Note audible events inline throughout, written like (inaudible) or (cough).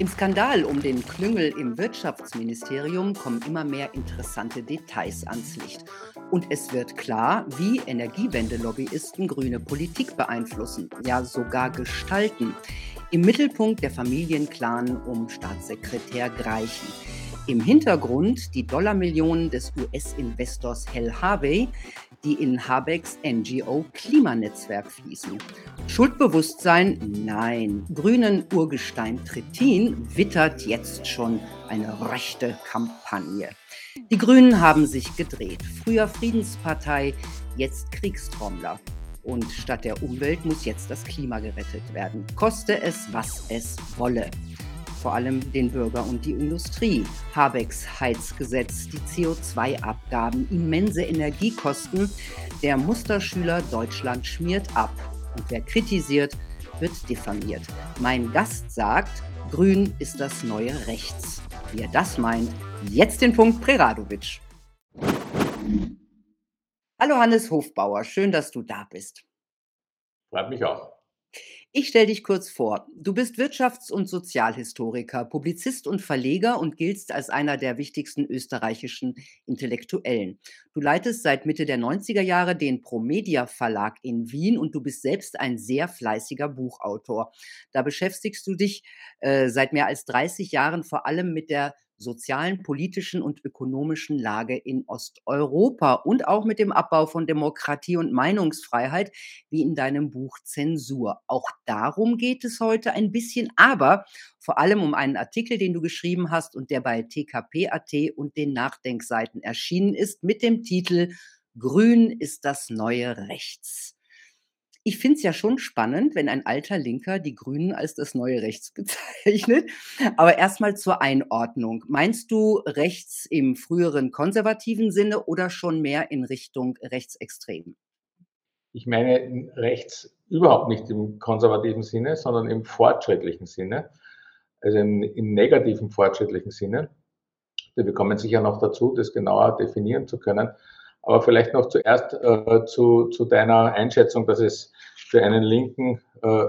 Im Skandal um den Klüngel im Wirtschaftsministerium kommen immer mehr interessante Details ans Licht. Und es wird klar, wie Energiewende-Lobbyisten grüne Politik beeinflussen, ja sogar gestalten. Im Mittelpunkt der Familienclan um Staatssekretär Greichen. Im Hintergrund die Dollarmillionen des US-Investors Hell Harvey, die in Habecks NGO Klimanetzwerk fließen. Schuldbewusstsein? Nein. Grünen Urgestein Trittin wittert jetzt schon eine rechte Kampagne. Die Grünen haben sich gedreht. Früher Friedenspartei, jetzt Kriegstrommler. Und statt der Umwelt muss jetzt das Klima gerettet werden. Koste es, was es wolle vor allem den Bürger und die Industrie. Habecks Heizgesetz, die CO2-Abgaben, immense Energiekosten. Der Musterschüler Deutschland schmiert ab. Und wer kritisiert, wird diffamiert. Mein Gast sagt, Grün ist das neue Rechts. Wie er das meint, jetzt den Punkt Preradovic. Hallo Hannes Hofbauer, schön, dass du da bist. Freut mich auch. Ich stelle dich kurz vor. Du bist Wirtschafts- und Sozialhistoriker, Publizist und Verleger und giltst als einer der wichtigsten österreichischen Intellektuellen. Du leitest seit Mitte der 90er Jahre den Promedia Verlag in Wien und du bist selbst ein sehr fleißiger Buchautor. Da beschäftigst du dich äh, seit mehr als 30 Jahren vor allem mit der sozialen, politischen und ökonomischen Lage in Osteuropa und auch mit dem Abbau von Demokratie und Meinungsfreiheit, wie in deinem Buch Zensur. Auch darum geht es heute ein bisschen, aber vor allem um einen Artikel, den du geschrieben hast und der bei TKP.at und den Nachdenkseiten erschienen ist mit dem Titel Grün ist das neue Rechts. Ich finde es ja schon spannend, wenn ein alter Linker die Grünen als das neue Rechts (laughs) bezeichnet. Aber erstmal zur Einordnung. Meinst du rechts im früheren konservativen Sinne oder schon mehr in Richtung rechtsextrem? Ich meine rechts überhaupt nicht im konservativen Sinne, sondern im fortschrittlichen Sinne, also im, im negativen fortschrittlichen Sinne. Wir kommen sicher noch dazu, das genauer definieren zu können. Aber vielleicht noch zuerst äh, zu, zu deiner Einschätzung, dass es für einen Linken äh,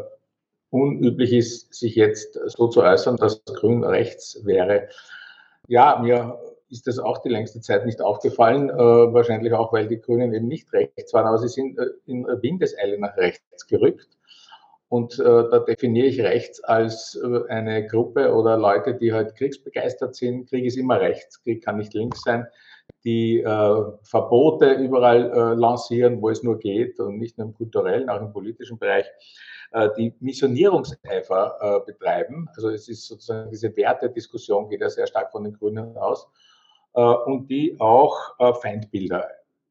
unüblich ist, sich jetzt so zu äußern, dass Grün rechts wäre. Ja, mir ist das auch die längste Zeit nicht aufgefallen, äh, wahrscheinlich auch, weil die Grünen eben nicht rechts waren, aber sie sind äh, in Windeseile nach rechts gerückt. Und äh, da definiere ich rechts als äh, eine Gruppe oder Leute, die halt kriegsbegeistert sind. Krieg ist immer rechts, Krieg kann nicht links sein die äh, Verbote überall äh, lancieren, wo es nur geht und nicht nur im kulturellen, auch im politischen Bereich, äh, die Missionierungseifer äh, betreiben. Also es ist sozusagen diese Wertediskussion geht ja sehr stark von den Grünen aus äh, und die auch äh, Feindbilder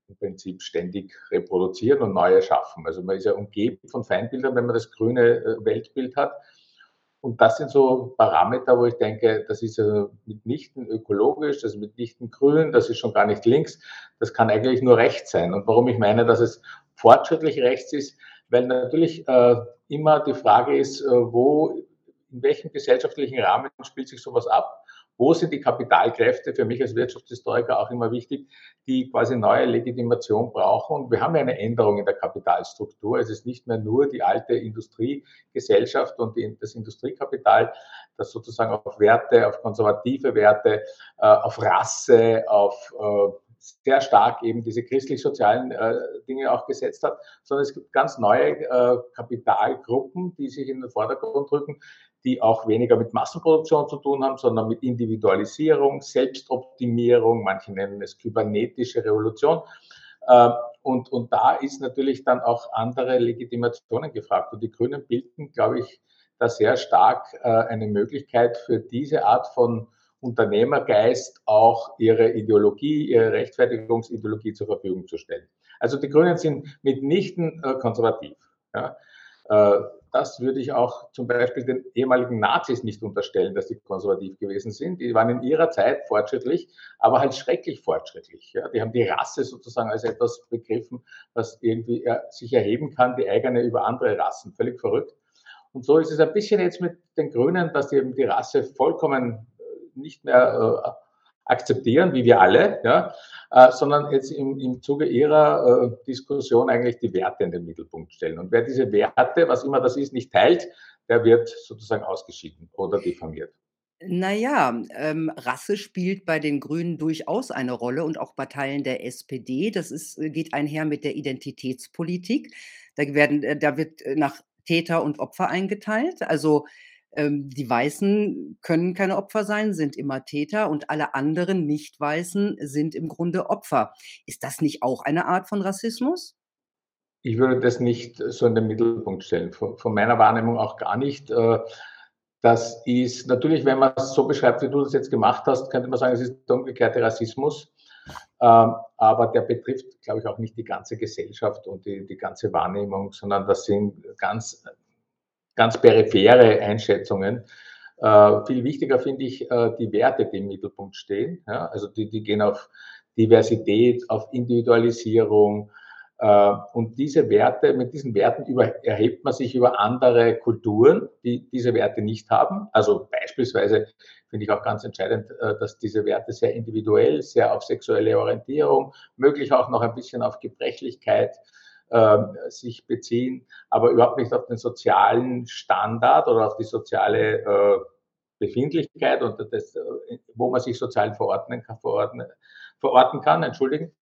im Prinzip ständig reproduzieren und neue schaffen. Also man ist ja umgeben von Feindbildern, wenn man das grüne Weltbild hat. Und das sind so Parameter, wo ich denke, das ist also mitnichten ökologisch, das ist mitnichten grün, das ist schon gar nicht links, das kann eigentlich nur rechts sein. Und warum ich meine, dass es fortschrittlich rechts ist, weil natürlich äh, immer die Frage ist, äh, wo, in welchem gesellschaftlichen Rahmen spielt sich sowas ab? Wo sind die Kapitalkräfte, für mich als Wirtschaftshistoriker auch immer wichtig, die quasi neue Legitimation brauchen? Und wir haben ja eine Änderung in der Kapitalstruktur. Es ist nicht mehr nur die alte Industriegesellschaft und die, das Industriekapital, das sozusagen auf Werte, auf konservative Werte, äh, auf Rasse, auf äh, sehr stark eben diese christlich-sozialen äh, Dinge auch gesetzt hat, sondern es gibt ganz neue äh, Kapitalgruppen, die sich in den Vordergrund rücken, die auch weniger mit Massenproduktion zu tun haben, sondern mit Individualisierung, Selbstoptimierung, manche nennen es kybernetische Revolution. Äh, und, und da ist natürlich dann auch andere Legitimationen gefragt. Und die Grünen bilden, glaube ich, da sehr stark äh, eine Möglichkeit für diese Art von Unternehmergeist auch ihre Ideologie, ihre Rechtfertigungsideologie zur Verfügung zu stellen. Also die Grünen sind mitnichten äh, konservativ. Ja. Äh, das würde ich auch zum Beispiel den ehemaligen Nazis nicht unterstellen, dass sie konservativ gewesen sind. Die waren in ihrer Zeit fortschrittlich, aber halt schrecklich fortschrittlich. Ja. Die haben die Rasse sozusagen als etwas begriffen, was irgendwie sich erheben kann, die eigene über andere Rassen. Völlig verrückt. Und so ist es ein bisschen jetzt mit den Grünen, dass die eben die Rasse vollkommen äh, nicht mehr äh, akzeptieren, wie wir alle, ja, äh, sondern jetzt im, im Zuge ihrer äh, Diskussion eigentlich die Werte in den Mittelpunkt stellen. Und wer diese Werte, was immer das ist, nicht teilt, der wird sozusagen ausgeschieden oder diffamiert. Na ja, ähm, Rasse spielt bei den Grünen durchaus eine Rolle und auch bei Teilen der SPD. Das ist äh, geht einher mit der Identitätspolitik. Da werden äh, da wird, nach Täter und Opfer eingeteilt. Also, die Weißen können keine Opfer sein, sind immer Täter und alle anderen Nicht-Weißen sind im Grunde Opfer. Ist das nicht auch eine Art von Rassismus? Ich würde das nicht so in den Mittelpunkt stellen. Von, von meiner Wahrnehmung auch gar nicht. Äh, Das ist natürlich, wenn man es so beschreibt, wie du das jetzt gemacht hast, könnte man sagen, es ist der umgekehrte Rassismus. Ähm, Aber der betrifft, glaube ich, auch nicht die ganze Gesellschaft und die, die ganze Wahrnehmung, sondern das sind ganz, ganz periphere Einschätzungen. Äh, Viel wichtiger finde ich äh, die Werte, die im Mittelpunkt stehen. Ja? Also die, die gehen auf Diversität, auf Individualisierung, äh, und diese Werte, mit diesen Werten über, erhebt man sich über andere Kulturen, die diese Werte nicht haben. Also beispielsweise finde ich auch ganz entscheidend, äh, dass diese Werte sehr individuell, sehr auf sexuelle Orientierung, möglich auch noch ein bisschen auf Gebrechlichkeit äh, sich beziehen, aber überhaupt nicht auf den sozialen Standard oder auf die soziale äh, Befindlichkeit und das, äh, wo man sich sozial verordnen kann, verordnen, verorten kann, entschuldigen.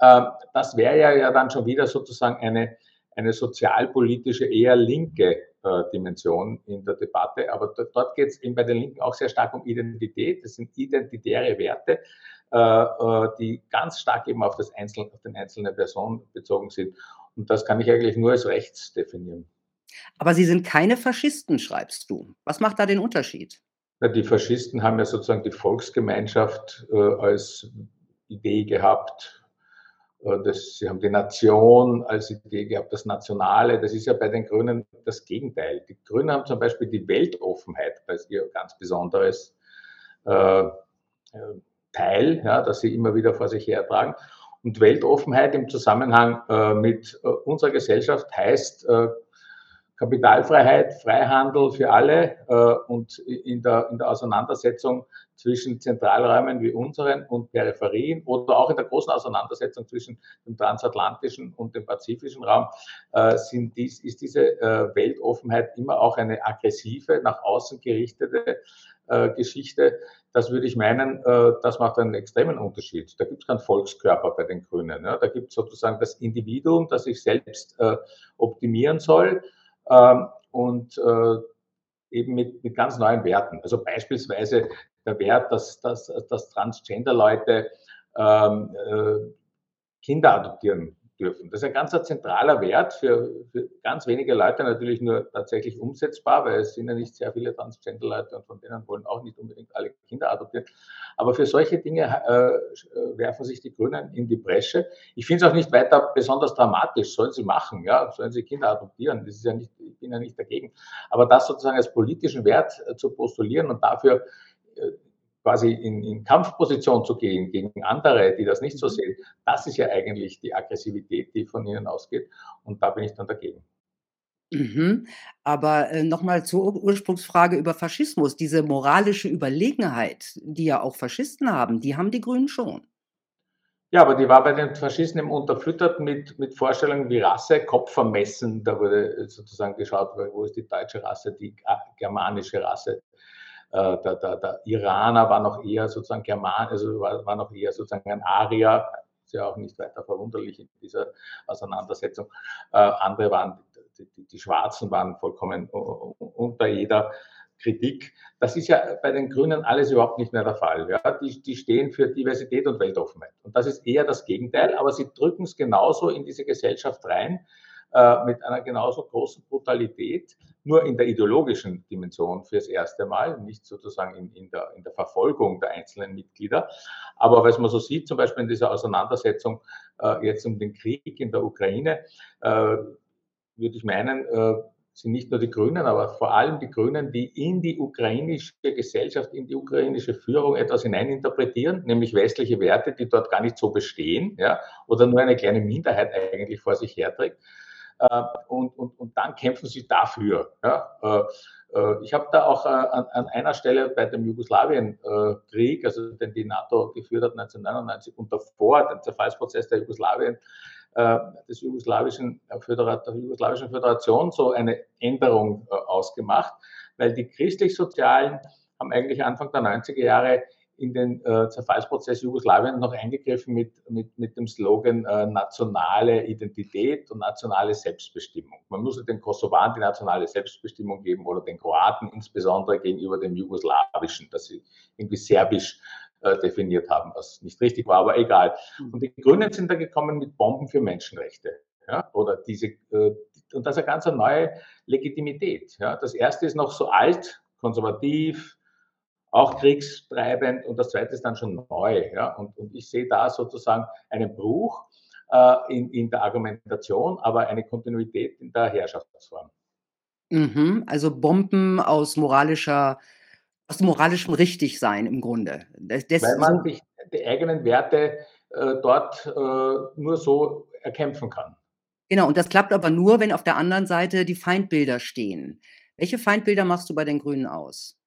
Ähm, das wäre ja, ja dann schon wieder sozusagen eine, eine sozialpolitische, eher linke äh, Dimension in der Debatte. Aber dort geht es eben bei den Linken auch sehr stark um Identität. Das sind identitäre Werte, äh, äh, die ganz stark eben auf, das Einzel auf den einzelnen Person bezogen sind. Und das kann ich eigentlich nur als rechts definieren. Aber Sie sind keine Faschisten, schreibst du. Was macht da den Unterschied? Ja, die Faschisten haben ja sozusagen die Volksgemeinschaft äh, als Idee gehabt, äh, das, sie haben die Nation als Idee gehabt, das Nationale. Das ist ja bei den Grünen das Gegenteil. Die Grünen haben zum Beispiel die Weltoffenheit als ihr ganz besonderes äh, äh, Teil, ja, das sie immer wieder vor sich hertragen. Und Weltoffenheit im Zusammenhang äh, mit äh, unserer Gesellschaft heißt äh, Kapitalfreiheit, Freihandel für alle äh, und in der, in der Auseinandersetzung zwischen Zentralräumen wie unseren und Peripherien oder auch in der großen Auseinandersetzung zwischen dem transatlantischen und dem pazifischen Raum äh, sind dies, ist diese äh, Weltoffenheit immer auch eine aggressive, nach außen gerichtete äh, Geschichte. Das würde ich meinen, äh, das macht einen extremen Unterschied. Da gibt es keinen Volkskörper bei den Grünen. Ja. Da gibt es sozusagen das Individuum, das sich selbst äh, optimieren soll und äh, eben mit, mit ganz neuen Werten. Also beispielsweise der Wert, dass, dass, dass Transgender-Leute ähm, äh, Kinder adoptieren dürfen. Das ist ein ganz zentraler Wert für, für, ganz wenige Leute natürlich nur tatsächlich umsetzbar, weil es sind ja nicht sehr viele Transgender-Leute und von denen wollen auch nicht unbedingt alle Kinder adoptieren. Aber für solche Dinge äh, werfen sich die Grünen in die Bresche. Ich finde es auch nicht weiter besonders dramatisch. Sollen sie machen, ja, sollen sie Kinder adoptieren. Das ist ja nicht, ich bin ja nicht dagegen. Aber das sozusagen als politischen Wert äh, zu postulieren und dafür äh, quasi in, in Kampfposition zu gehen gegen andere, die das nicht so mhm. sehen, das ist ja eigentlich die Aggressivität, die von ihnen ausgeht. Und da bin ich dann dagegen. Mhm. Aber, äh, noch mal zur Ur Ursprungsfrage über Faschismus. Diese moralische Überlegenheit, die ja auch Faschisten haben, die haben die Grünen schon. Ja, aber die war bei den Faschisten eben unterfüttert mit, mit Vorstellungen wie Rasse, Kopfvermessen. Da wurde sozusagen geschaut, wo ist die deutsche Rasse, die germanische Rasse. Äh, der, der, der Iraner war noch eher sozusagen German, also war, war noch eher sozusagen ein Arier, ist ja auch nicht weiter verwunderlich in dieser Auseinandersetzung. Äh, andere waren, die, die, die Schwarzen waren vollkommen unter jeder Kritik. Das ist ja bei den Grünen alles überhaupt nicht mehr der Fall. Ja? Die, die stehen für Diversität und Weltoffenheit. Und das ist eher das Gegenteil, aber sie drücken es genauso in diese Gesellschaft rein, äh, mit einer genauso großen Brutalität, nur in der ideologischen Dimension fürs erste Mal, nicht sozusagen in, in, der, in der Verfolgung der einzelnen Mitglieder. Aber was man so sieht, zum Beispiel in dieser Auseinandersetzung äh, jetzt um den Krieg in der Ukraine, äh, würde ich meinen, äh, sind nicht nur die Grünen, aber vor allem die Grünen, die in die ukrainische Gesellschaft, in die ukrainische Führung etwas hineininterpretieren, nämlich westliche Werte, die dort gar nicht so bestehen, ja, oder nur eine kleine Minderheit eigentlich vor sich herträgt. Äh, und, und, und dann kämpfen sie dafür. Ja? Äh, äh, ich habe da auch an, an, einer Stelle bei dem Jugoslawienkrieg, also den die NATO geführt hat 1999 und davor, den Zerfallsprozess der Jugoslawien, des jugoslawischen, der jugoslawischen Föderation so eine Änderung ausgemacht, weil die christlich-sozialen haben eigentlich Anfang der 90er Jahre in den äh, Zerfallsprozess Jugoslawien noch eingegriffen mit, mit, mit dem Slogan äh, nationale Identität und nationale Selbstbestimmung. Man muss den Kosovaren die nationale Selbstbestimmung geben oder den Kroaten insbesondere gegenüber dem Jugoslawischen, das sie irgendwie serbisch äh, definiert haben, was nicht richtig war, aber egal. Mhm. Und die Grünen sind da gekommen mit Bomben für Menschenrechte. Ja, oder diese, äh, und das ist eine ganz neue Legitimität. Ja. Das erste ist noch so alt, konservativ, auch kriegstreibend und das zweite ist dann schon neu. Ja? Und, und ich sehe da sozusagen einen Bruch äh, in, in der Argumentation, aber eine Kontinuität in der Herrschaftsform. Mhm, also Bomben aus moralischer, aus moralischem Richtigsein im Grunde. Das, das Weil man sich die eigenen Werte äh, dort äh, nur so erkämpfen kann. Genau, und das klappt aber nur, wenn auf der anderen Seite die Feindbilder stehen. Welche Feindbilder machst du bei den Grünen aus?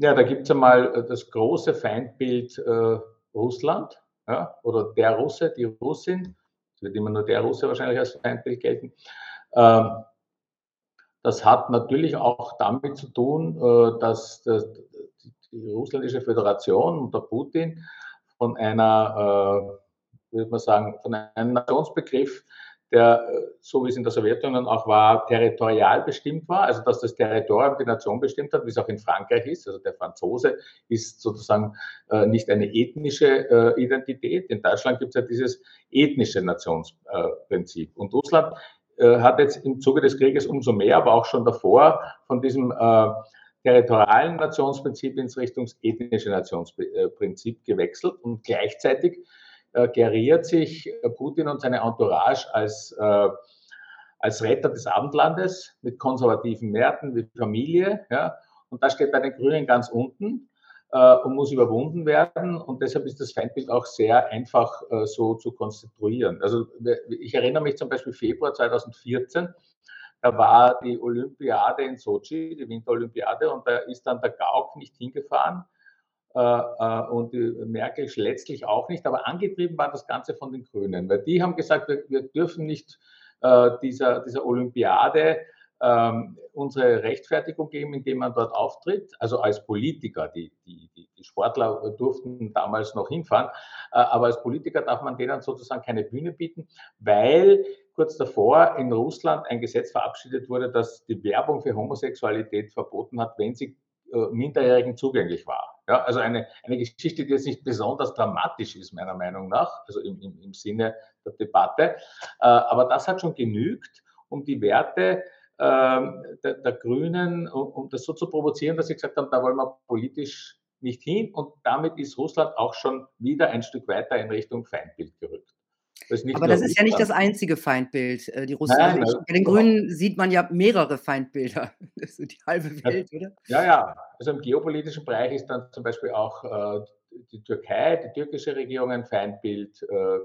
Ja, da gibt es einmal äh, das große Feindbild äh, Russland ja, oder der Russe, die Russin. Es wird immer nur der Russe wahrscheinlich als Feindbild gelten. Ähm, das hat natürlich auch damit zu tun, äh, dass, dass die russländische Föderation unter Putin von einer, äh, würde man sagen, von einem Nationsbegriff der, äh, so wie es in der Sowjetunion auch war, territorial bestimmt war, also dass das Territorium die Nation bestimmt hat, wie es auch in Frankreich ist. Also der Franzose ist sozusagen äh, nicht eine ethnische äh, Identität. In Deutschland gibt es ja dieses ethnische Nationsprinzip. Und Russland äh, hat jetzt im Zuge des Krieges umso mehr, aber auch schon davor von diesem äh, territorialen Nationsprinzip ins Richtung ethnische Nationsprinzip gewechselt und gleichzeitig äh, geriert sich äh, Putin und seine Entourage als, äh, als Retter des Abendlandes mit konservativen Werten wie Familie. Ja? Und das steht bei den Grünen ganz unten äh, und muss überwunden werden. Und deshalb ist das Feindbild auch sehr einfach äh, so zu konstituieren. Also ich erinnere mich zum Beispiel Februar 2014. Da war die Olympiade in Sochi, die Winterolympiade, und da ist dann der Gauck nicht hingefahren, und die Merkel letztlich auch nicht, aber angetrieben war das Ganze von den Grünen, weil die haben gesagt, wir, wir dürfen nicht äh, dieser, dieser Olympiade ähm, unsere Rechtfertigung geben, indem man dort auftritt, also als Politiker. Die, die, die Sportler durften damals noch hinfahren, äh, aber als Politiker darf man denen sozusagen keine Bühne bieten, weil kurz davor in Russland ein Gesetz verabschiedet wurde, das die Werbung für Homosexualität verboten hat, wenn sie äh, Minderjährigen zugänglich war. Ja, also eine, eine Geschichte, die jetzt nicht besonders dramatisch ist, meiner Meinung nach, also im, im, im Sinne der Debatte. Äh, aber das hat schon genügt, um die Werte äh, der, der, Grünen, um, um, das so zu provozieren, dass sie gesagt haben, da wollen wir politisch nicht hin. Und damit ist Russland auch schon wieder ein Stück weiter in Richtung Feindbild gerückt. Das Aber das ist ja nicht das einzige Feindbild, äh, die Russen. Nein, also bei den Grünen sieht man ja mehrere Feindbilder. (laughs) Das ist die halbe Welt, oder? Ja, ja. Also im geopolitischen Bereich ist dann zum Beispiel auch äh, die Türkei, die türkische Regierung ein Feindbild. Äh,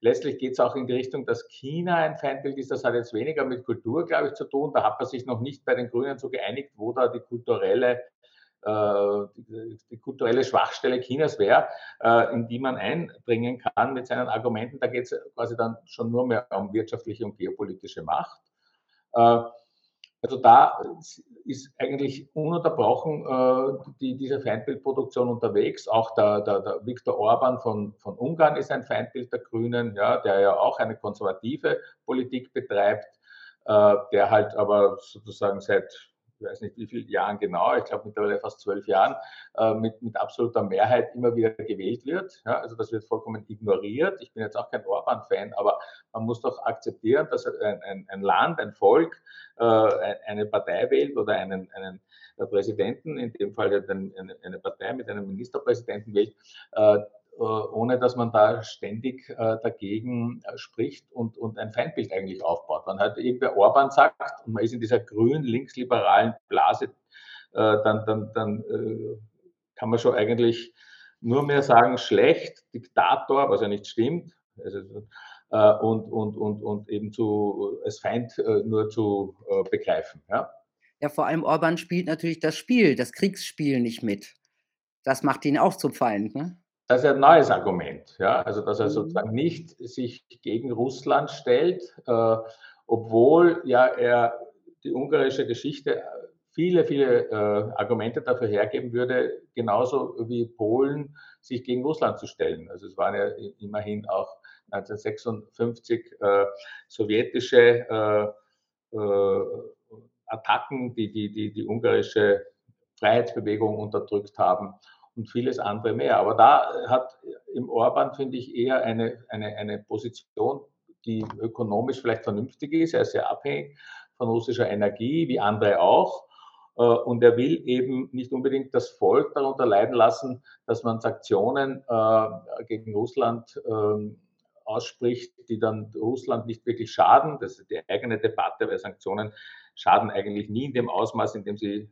letztlich geht es auch in die Richtung, dass China ein Feindbild ist. Das hat jetzt weniger mit Kultur, glaube ich, zu tun. Da hat man sich noch nicht bei den Grünen so geeinigt, wo da die kulturelle die, die, kulturelle Schwachstelle Chinas wäre, äh, in die man einbringen kann mit seinen Argumenten. Da geht es quasi dann schon nur mehr um wirtschaftliche und geopolitische Macht. Äh, also da ist eigentlich ununterbrochen äh, die, diese Feindbildproduktion unterwegs. Auch der, der, der Viktor Orban von, von Ungarn ist ein Feindbild der Grünen, ja, der ja auch eine konservative Politik betreibt, äh, der halt aber sozusagen seit ich weiß nicht wie viele Jahren genau, ich glaube mittlerweile fast zwölf Jahren, äh, mit, mit absoluter Mehrheit immer wieder gewählt wird. Ja, also das wird vollkommen ignoriert. Ich bin jetzt auch kein Orban-Fan, aber man muss doch akzeptieren, dass ein, ein, ein Land, ein Volk äh, eine Partei wählt oder einen, einen Präsidenten, in dem Fall eine, eine Partei mit einem Ministerpräsidenten wählt, äh, äh, ohne dass man da ständig äh, dagegen äh, spricht und, und ein Feindbild eigentlich aufbaut. Man hat eben bei Orban sagt, und man ist in dieser grün linksliberalen Blase, dann, dann, dann kann man schon eigentlich nur mehr sagen, schlecht, Diktator, was ja nicht stimmt, also, und, und, und, und eben zu, als Feind nur zu begreifen. Ja? ja, vor allem Orban spielt natürlich das Spiel, das Kriegsspiel nicht mit. Das macht ihn auch zum Feind. Ne? Das ist ein neues Argument, ja, also dass er mhm. sozusagen nicht sich gegen Russland stellt, äh, obwohl ja er die ungarische Geschichte viele, viele äh, Argumente dafür hergeben würde, genauso wie Polen sich gegen Russland zu stellen. Also es waren ja immerhin auch 1956 äh, sowjetische äh, äh, Attacken, die, die die, die ungarische Freiheitsbewegung unterdrückt haben und vieles andere mehr. Aber da hat im Orban, finde ich, eher eine, eine, eine Position, die ökonomisch vielleicht vernünftig ist. Er ist sehr abhängig von russischer Energie, wie andere auch. Äh, und er will eben nicht unbedingt das Volk darunter leiden lassen, dass man Sanktionen äh, gegen Russland ähm, ausspricht, die dann Russland nicht wirklich schaden. Das ist die eigene Debatte, weil Sanktionen schaden eigentlich nie in dem Ausmaß, in dem sie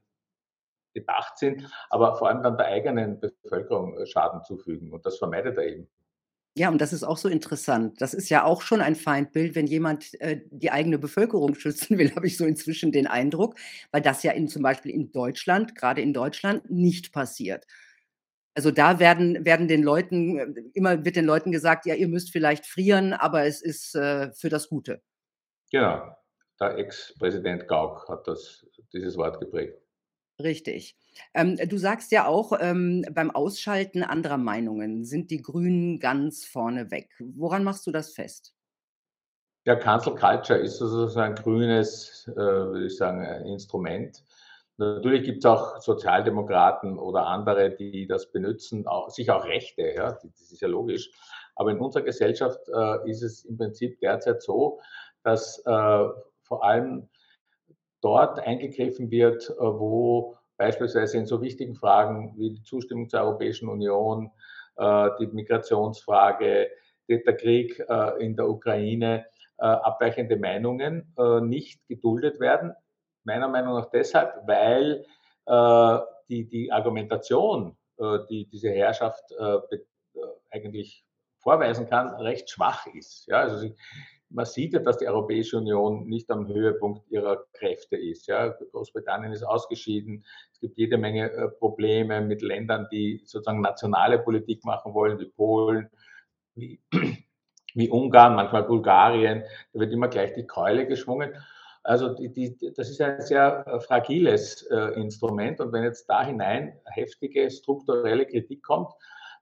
gedacht sind, aber vor allem dann der eigenen Bevölkerung äh, Schaden zufügen. Und das vermeidet er eben. Ja, und das ist auch so interessant. Das ist ja auch schon ein Feindbild, wenn jemand äh, die eigene Bevölkerung schützen will, (laughs) habe ich so inzwischen den Eindruck, weil das ja in, zum Beispiel in Deutschland, gerade in Deutschland, nicht passiert. Also da werden, werden den Leuten, äh, immer wird den Leuten gesagt, ja, ihr müsst vielleicht frieren, aber es ist äh, für das Gute. Genau, der Ex-Präsident Gauck hat das, dieses Wort geprägt. Richtig. Ähm, du sagst ja auch, ähm, beim Ausschalten anderer Meinungen sind die Grünen ganz vorne weg. Woran machst du das fest? Ja, Cancel Culture ist sozusagen ein grünes, äh, würde ich sagen, Instrument. Natürlich gibt es auch Sozialdemokraten oder andere, die das benutzen, auch, sich auch Rechte, ja, das ist ja logisch. Aber in unserer Gesellschaft äh, ist es im Prinzip derzeit so, dass äh, vor allem dort eingegriffen wird, äh, wo beispielsweise in so wichtigen Fragen wie die Zustimmung zur Europäischen Union, äh, die Migrationsfrage, der Krieg äh, in der Ukraine, abweichende Meinungen nicht geduldet werden. Meiner Meinung nach deshalb, weil die, die Argumentation, die diese Herrschaft eigentlich vorweisen kann, recht schwach ist. Ja, also sie, man sieht ja, dass die Europäische Union nicht am Höhepunkt ihrer Kräfte ist. Ja. Großbritannien ist ausgeschieden. Es gibt jede Menge äh, Probleme mit Ländern, die sozusagen nationale Politik machen wollen, wie Polen, wie, (clears throat) wie Ungarn, manchmal Bulgarien. Da wird immer gleich die Keule geschwungen. Also die, die, das ist ein sehr äh, fragiles äh, Instrument. Und wenn jetzt da hinein heftige strukturelle Kritik kommt,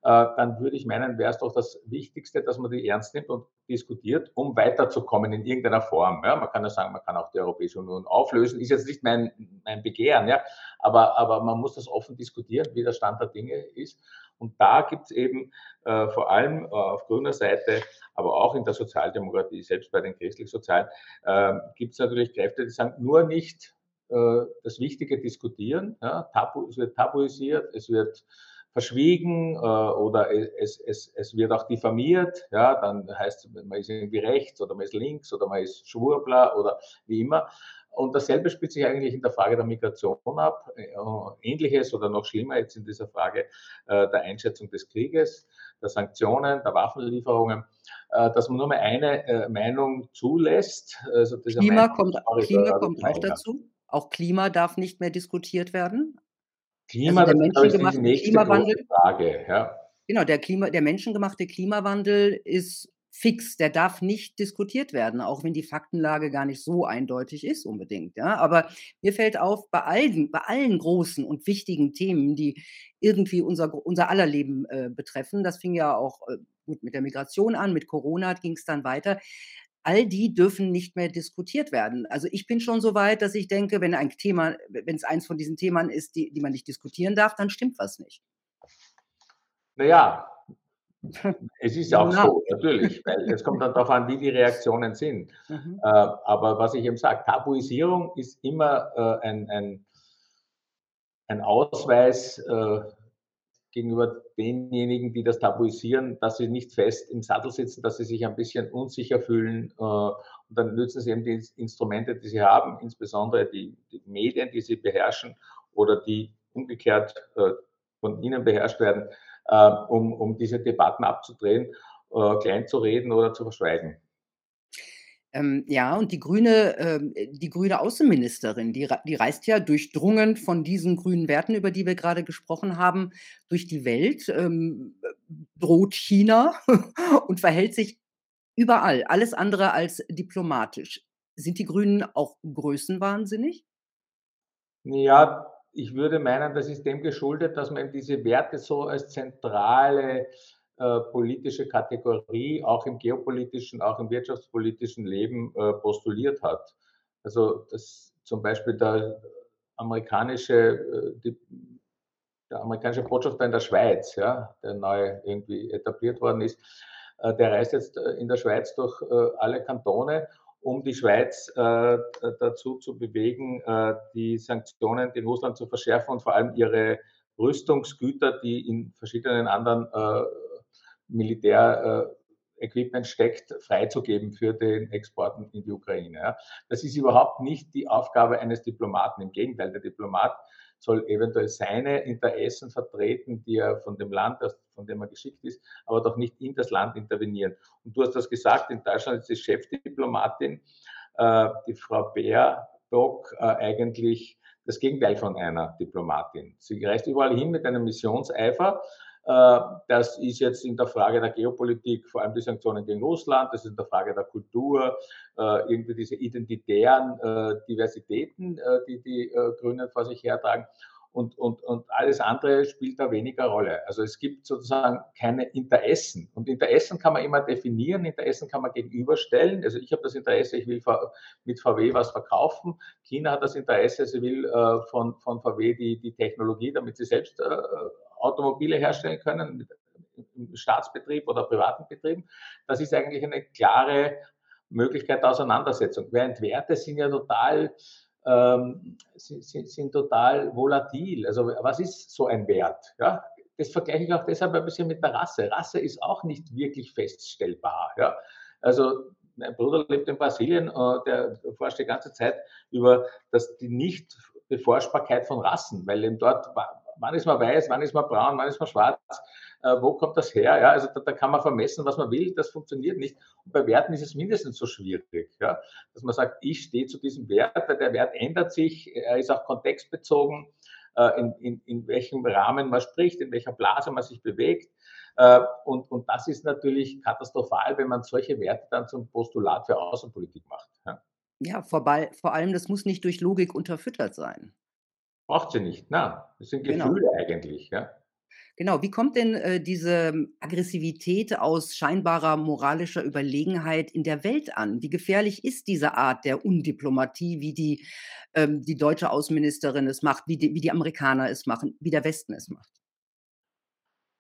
dann würde ich meinen, wäre es doch das Wichtigste, dass man die ernst nimmt und diskutiert, um weiterzukommen in irgendeiner Form. Ja, man kann ja sagen, man kann auch die Europäische Union auflösen, ist jetzt nicht mein, mein Begehren, ja, aber, aber man muss das offen diskutieren, wie der Stand der Dinge ist. Und da gibt es eben äh, vor allem äh, auf grüner Seite, aber auch in der Sozialdemokratie, selbst bei den christlich-sozialen, äh, gibt es natürlich Kräfte, die sagen, nur nicht äh, das Wichtige diskutieren. Ja, tabu, es wird tabuisiert, es wird verschwiegen äh, oder es, es, es wird auch diffamiert, ja, dann heißt es, man ist irgendwie rechts oder man ist links oder man ist Schwurbler oder wie immer. Und dasselbe spielt sich eigentlich in der Frage der Migration ab. Äh, ähnliches oder noch schlimmer jetzt in dieser Frage äh, der Einschätzung des Krieges, der Sanktionen, der Waffenlieferungen, äh, dass man nur mal eine äh, Meinung zulässt. Also Klima kommt, Klima kommt auch dazu. Auch Klima darf nicht mehr diskutiert werden. Klima, also der menschengemachte Klimawandel. Frage, ja. Genau, der, Klima, der menschengemachte Klimawandel ist fix, der darf nicht diskutiert werden, auch wenn die Faktenlage gar nicht so eindeutig ist unbedingt. Ja? Aber mir fällt auf, bei allen, bei allen großen und wichtigen Themen, die irgendwie unser, unser aller Leben äh, betreffen, das fing ja auch äh, gut mit der Migration an, mit Corona ging es dann weiter, all die dürfen nicht mehr diskutiert werden. Also ich bin schon so weit, dass ich denke, wenn ein Thema, wenn es eins von diesen Themen ist, die, die man nicht diskutieren darf, dann stimmt was nicht. Naja, (laughs) es ist auch so, natürlich, weil es kommt dann darauf an, wie die Reaktionen sind. Mhm. Äh, aber was ich eben sage, Tabuisierung ist immer äh, ein, ein, ein Ausweis äh, gegenüber denjenigen, die das tabuisieren, dass sie nicht fest im Sattel sitzen, dass sie sich ein bisschen unsicher fühlen. Äh, und dann nützen sie eben die Instrumente, die sie haben, insbesondere die, die Medien, die sie beherrschen oder die umgekehrt äh, von ihnen beherrscht werden, äh, um, um diese Debatten abzudrehen, klein zu reden oder zu verschweigen. Ähm, ja, und die grüne, ähm, die grüne Außenministerin, die, die reist ja durchdrungen von diesen grünen Werten, über die wir gerade gesprochen haben, durch die Welt, ähm, droht China (laughs) und verhält sich überall, alles andere als diplomatisch. Sind die Grünen auch größenwahnsinnig? Ja, ich würde meinen, das ist dem geschuldet, dass man diese Werte so als zentrale äh, politische Kategorie auch im geopolitischen, auch im wirtschaftspolitischen Leben äh, postuliert hat. Also das zum Beispiel der amerikanische, äh, die, der amerikanische Botschafter in der Schweiz, ja, der neu irgendwie etabliert worden ist, der reist jetzt in der Schweiz durch alle Kantone um die Schweiz äh, dazu zu bewegen, äh, die Sanktionen gegen Russland zu verschärfen und vor allem ihre Rüstungsgüter, die in verschiedenen anderen äh, Militärequipment steckt, freizugeben für den Exporten in die Ukraine. Ja. Das ist überhaupt nicht die Aufgabe eines Diplomaten. Im Gegenteil, der Diplomat soll eventuell seine Interessen vertreten, die er von dem Land, von dem er geschickt ist, aber doch nicht in das Land intervenieren. Und du hast das gesagt, in Deutschland ist die Chefdiplomatin, äh, die Frau Baerbock, äh, eigentlich das Gegenteil von einer Diplomatin. Sie reist überall hin mit einem Missionseifer, äh, das ist jetzt in der Frage der Geopolitik, vor allem die Sanktionen gegen Russland, das ist in der Frage der Kultur, äh, irgendwie diese identitären äh, Diversitäten, die die Grünen vor sich hertragen. Und, und, und alles andere spielt da weniger Rolle. Also es gibt sozusagen keine Interessen. Und Interessen kann man immer definieren, Interessen kann man gegenüberstellen. Also ich habe das Interesse, ich will mit VW was verkaufen. China hat das Interesse, sie will von, von VW die, die Technologie, damit sie selbst Automobile herstellen können, im Staatsbetrieb oder privaten Betrieben. Das ist eigentlich eine klare Möglichkeit der Auseinandersetzung. Während Werte sind ja total, ähm, sind, sind, total volatil. Also was ist so ein Wert? Ja? Das vergleiche ich auch deshalb ein bisschen mit der Rasse. Rasse ist auch nicht wirklich feststellbar. Ja? Also mein Bruder lebt in Brasilien, äh, der forscht die ganze Zeit über das, die Nicht-Beforschbarkeit von Rassen, weil eben dort wann ist man weiß, wann ist man braun, wann ist man schwarz, äh, wo kommt das her? Ja, also da, da, kann man vermessen, was man will, das funktioniert nicht. Und bei Werten ist es mindestens so schwierig, ja, dass man sagt, ich stehe zu diesem Wert, weil der Wert ändert sich, er ist auch kontextbezogen, äh, in, in, in welchem Rahmen man spricht, in welcher Blase man sich bewegt. Äh, und, und das ist natürlich katastrophal, wenn man solche Werte dann zum Postulat für Außenpolitik macht. Ja, ja vorbei, vor allem, das muss nicht durch Logik unterfüttert sein. Braucht sie nicht, na, das sind Genau. Gefühle eigentlich, ja. Genau, wie kommt denn, äh, diese Aggressivität aus scheinbarer moralischer Überlegenheit in der Welt an? Wie gefährlich ist diese Art der Undiplomatie, wie die ähm, die deutsche Außenministerin es macht, wie die wie die Amerikaner es machen, wie der Westen es macht?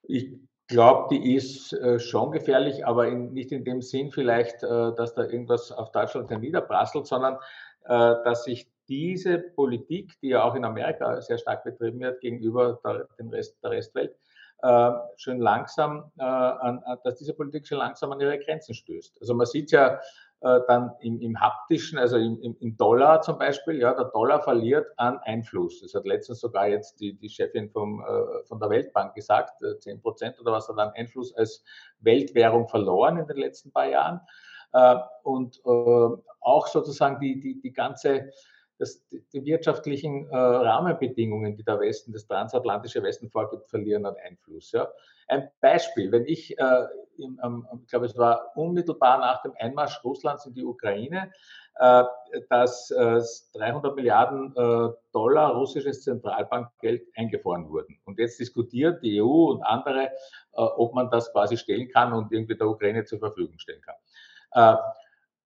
Ich glaube, die ist, äh, schon gefährlich, aber in nicht in dem Sinn vielleicht, äh, dass da irgendwas auf Deutschland herniederprasselt, sondern, äh, dass sich diese Politik, die ja auch in Amerika sehr stark betrieben wird gegenüber der, dem Rest der Restwelt, äh, schön langsam, äh, an, dass diese Politik schon langsam an ihre Grenzen stößt. Also man sieht ja äh, dann im, im haptischen, also im, im, im, Dollar zum Beispiel, ja, der Dollar verliert an Einfluss. Das hat letztens sogar jetzt die, die Chefin vom, äh, von der Weltbank gesagt, 10 äh, Prozent oder was hat an Einfluss als Weltwährung verloren in den letzten paar Jahren. Äh, und auch sozusagen die, die, die ganze dass die wirtschaftlichen äh, Rahmenbedingungen, die der Westen, das transatlantische Westen vorgibt, verlieren an Einfluss. Ja. Ein Beispiel, wenn ich, äh, im, ähm, ich glaube, es war unmittelbar nach dem Einmarsch Russlands in die Ukraine, äh, dass 300 Milliarden äh, Dollar russisches Zentralbankgeld eingefroren wurden. Und jetzt diskutiert die EU und andere, äh, ob man das quasi stellen kann und irgendwie der Ukraine zur Verfügung stellen kann.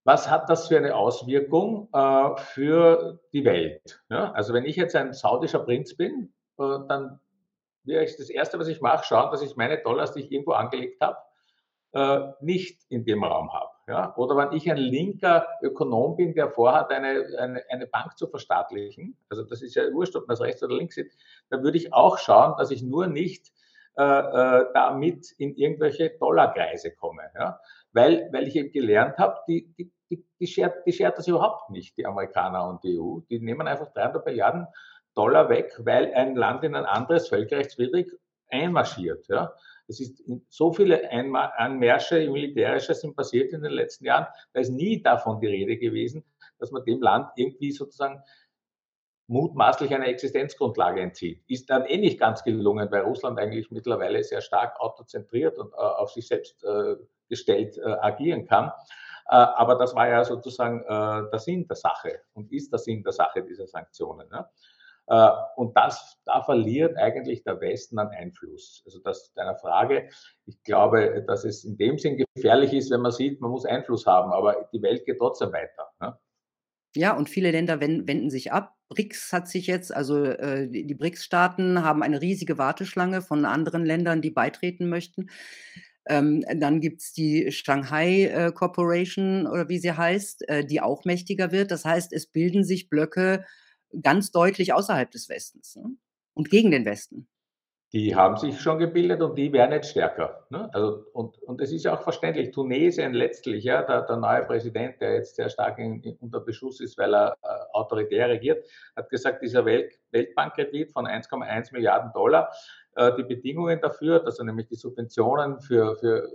Was hat das für eine Auswirkung äh, für die Welt? Ja, also wenn ich jetzt ein saudischer Prinz bin, äh, dann wäre ich das Erste, was ich mache, schauen, dass ich meine Dollars, die ich irgendwo angelegt habe, äh, nicht in dem Raum habe. Ja? Oder wenn ich ein linker Ökonom bin, der vorhat, eine, eine, eine Bank zu verstaatlichen, also das ist ja wurscht, ob das rechts oder links ist, dann würde ich auch schauen, dass ich nur nicht äh, äh, damit in irgendwelche Dollarkreise komme. Ja? Weil, weil ich eben gelernt habe, die, die, die, die, schert, die schert das überhaupt nicht, die Amerikaner und die EU. Die nehmen einfach 300 Milliarden Dollar weg, weil ein Land in ein anderes völkerrechtswidrig einmarschiert. Ja. Es ist so viele Einmärsche militärische sind passiert in den letzten Jahren, da ist nie davon die Rede gewesen, dass man dem Land irgendwie sozusagen mutmaßlich eine Existenzgrundlage entzieht. Ist dann eh nicht ganz gelungen, weil Russland eigentlich mittlerweile sehr stark autozentriert und äh, auf sich selbst äh, gestellt äh, agieren kann. Äh, aber das war ja sozusagen äh, der Sinn der Sache und ist der Sinn der Sache dieser Sanktionen. Ne? Und das, da verliert eigentlich der Westen an Einfluss. Also das deiner Frage, ich glaube, dass es in dem Sinn gefährlich ist, wenn man sieht, man muss Einfluss haben, aber die Welt geht trotzdem weiter. Ne? Ja, und viele Länder wenden sich ab. BRICS hat sich jetzt, also äh, die BRICS-Staaten haben eine riesige Warteschlange von anderen Ländern, die beitreten möchten. Ähm, dann gibt es die Shanghai äh, Corporation oder wie sie heißt, äh, die auch mächtiger wird. Das heißt, es bilden sich Blöcke ganz deutlich außerhalb des Westens ne? und gegen den Westen. Die haben sich schon gebildet und die werden jetzt stärker. Ne? Also, und, und es ist ja auch verständlich, Tunesien letztlich, ja, der, der neue Präsident, der jetzt sehr stark in, in, unter Beschuss ist, weil er äh, autoritär regiert, hat gesagt, dieser Welt, Weltbankkredit von 1,1 Milliarden Dollar, die Bedingungen dafür, dass er nämlich die Subventionen für, für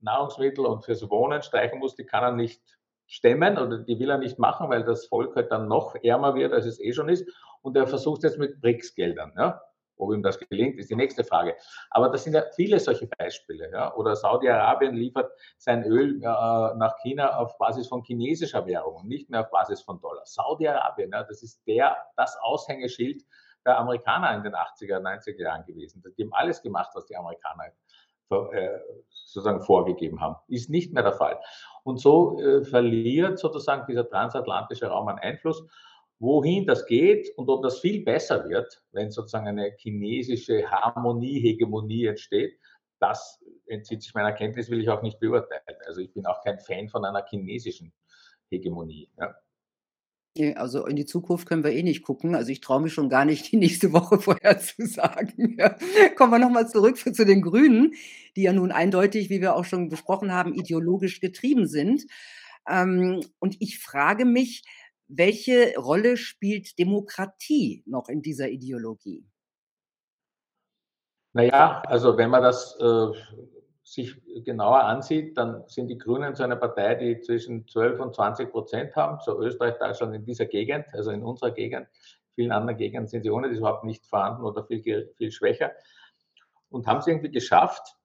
Nahrungsmittel und fürs Wohnen streichen muss, die kann er nicht stemmen oder die will er nicht machen, weil das Volk halt dann noch ärmer wird, als es eh schon ist. Und er versucht jetzt mit BRICS-Geldern. Ja? Ob ihm das gelingt, ist die nächste Frage. Aber das sind ja viele solche Beispiele. Ja? Oder Saudi-Arabien liefert sein Öl äh, nach China auf Basis von chinesischer Währung und nicht mehr auf Basis von Dollar. Saudi-Arabien, ja, das ist der, das Aushängeschild der Amerikaner in den 80er, 90er Jahren gewesen. Die haben alles gemacht, was die Amerikaner äh, sozusagen vorgegeben haben. Ist nicht mehr der Fall. Und so äh, verliert sozusagen dieser transatlantische Raum an Einfluss. Wohin das geht und ob das viel besser wird, wenn sozusagen eine chinesische Harmonie, Hegemonie entsteht, das entzieht sich meiner Kenntnis, will ich auch nicht beurteilen. Also ich bin auch kein Fan von einer chinesischen Hegemonie. Ja. Also in die Zukunft können wir eh nicht gucken. Also ich traue mich schon gar nicht, die nächste Woche (laughs) vorherzusagen. Ja. Kommen wir nochmal zurück zu den Grünen, die ja nun eindeutig, wie wir auch schon besprochen haben, ideologisch getrieben sind. Ähm, und ich frage mich, welche Rolle spielt Demokratie noch in dieser Ideologie? Naja, also wenn man das äh, sich genauer ansieht, dann sind die Grünen so eine Partei, die zwischen 12 und 20 Prozent haben, so Österreich, Deutschland in dieser Gegend, also in unserer Gegend. In vielen anderen Gegenden sind sie ohne das überhaupt nicht vorhanden oder viel, viel schwächer. Und haben es irgendwie geschafft,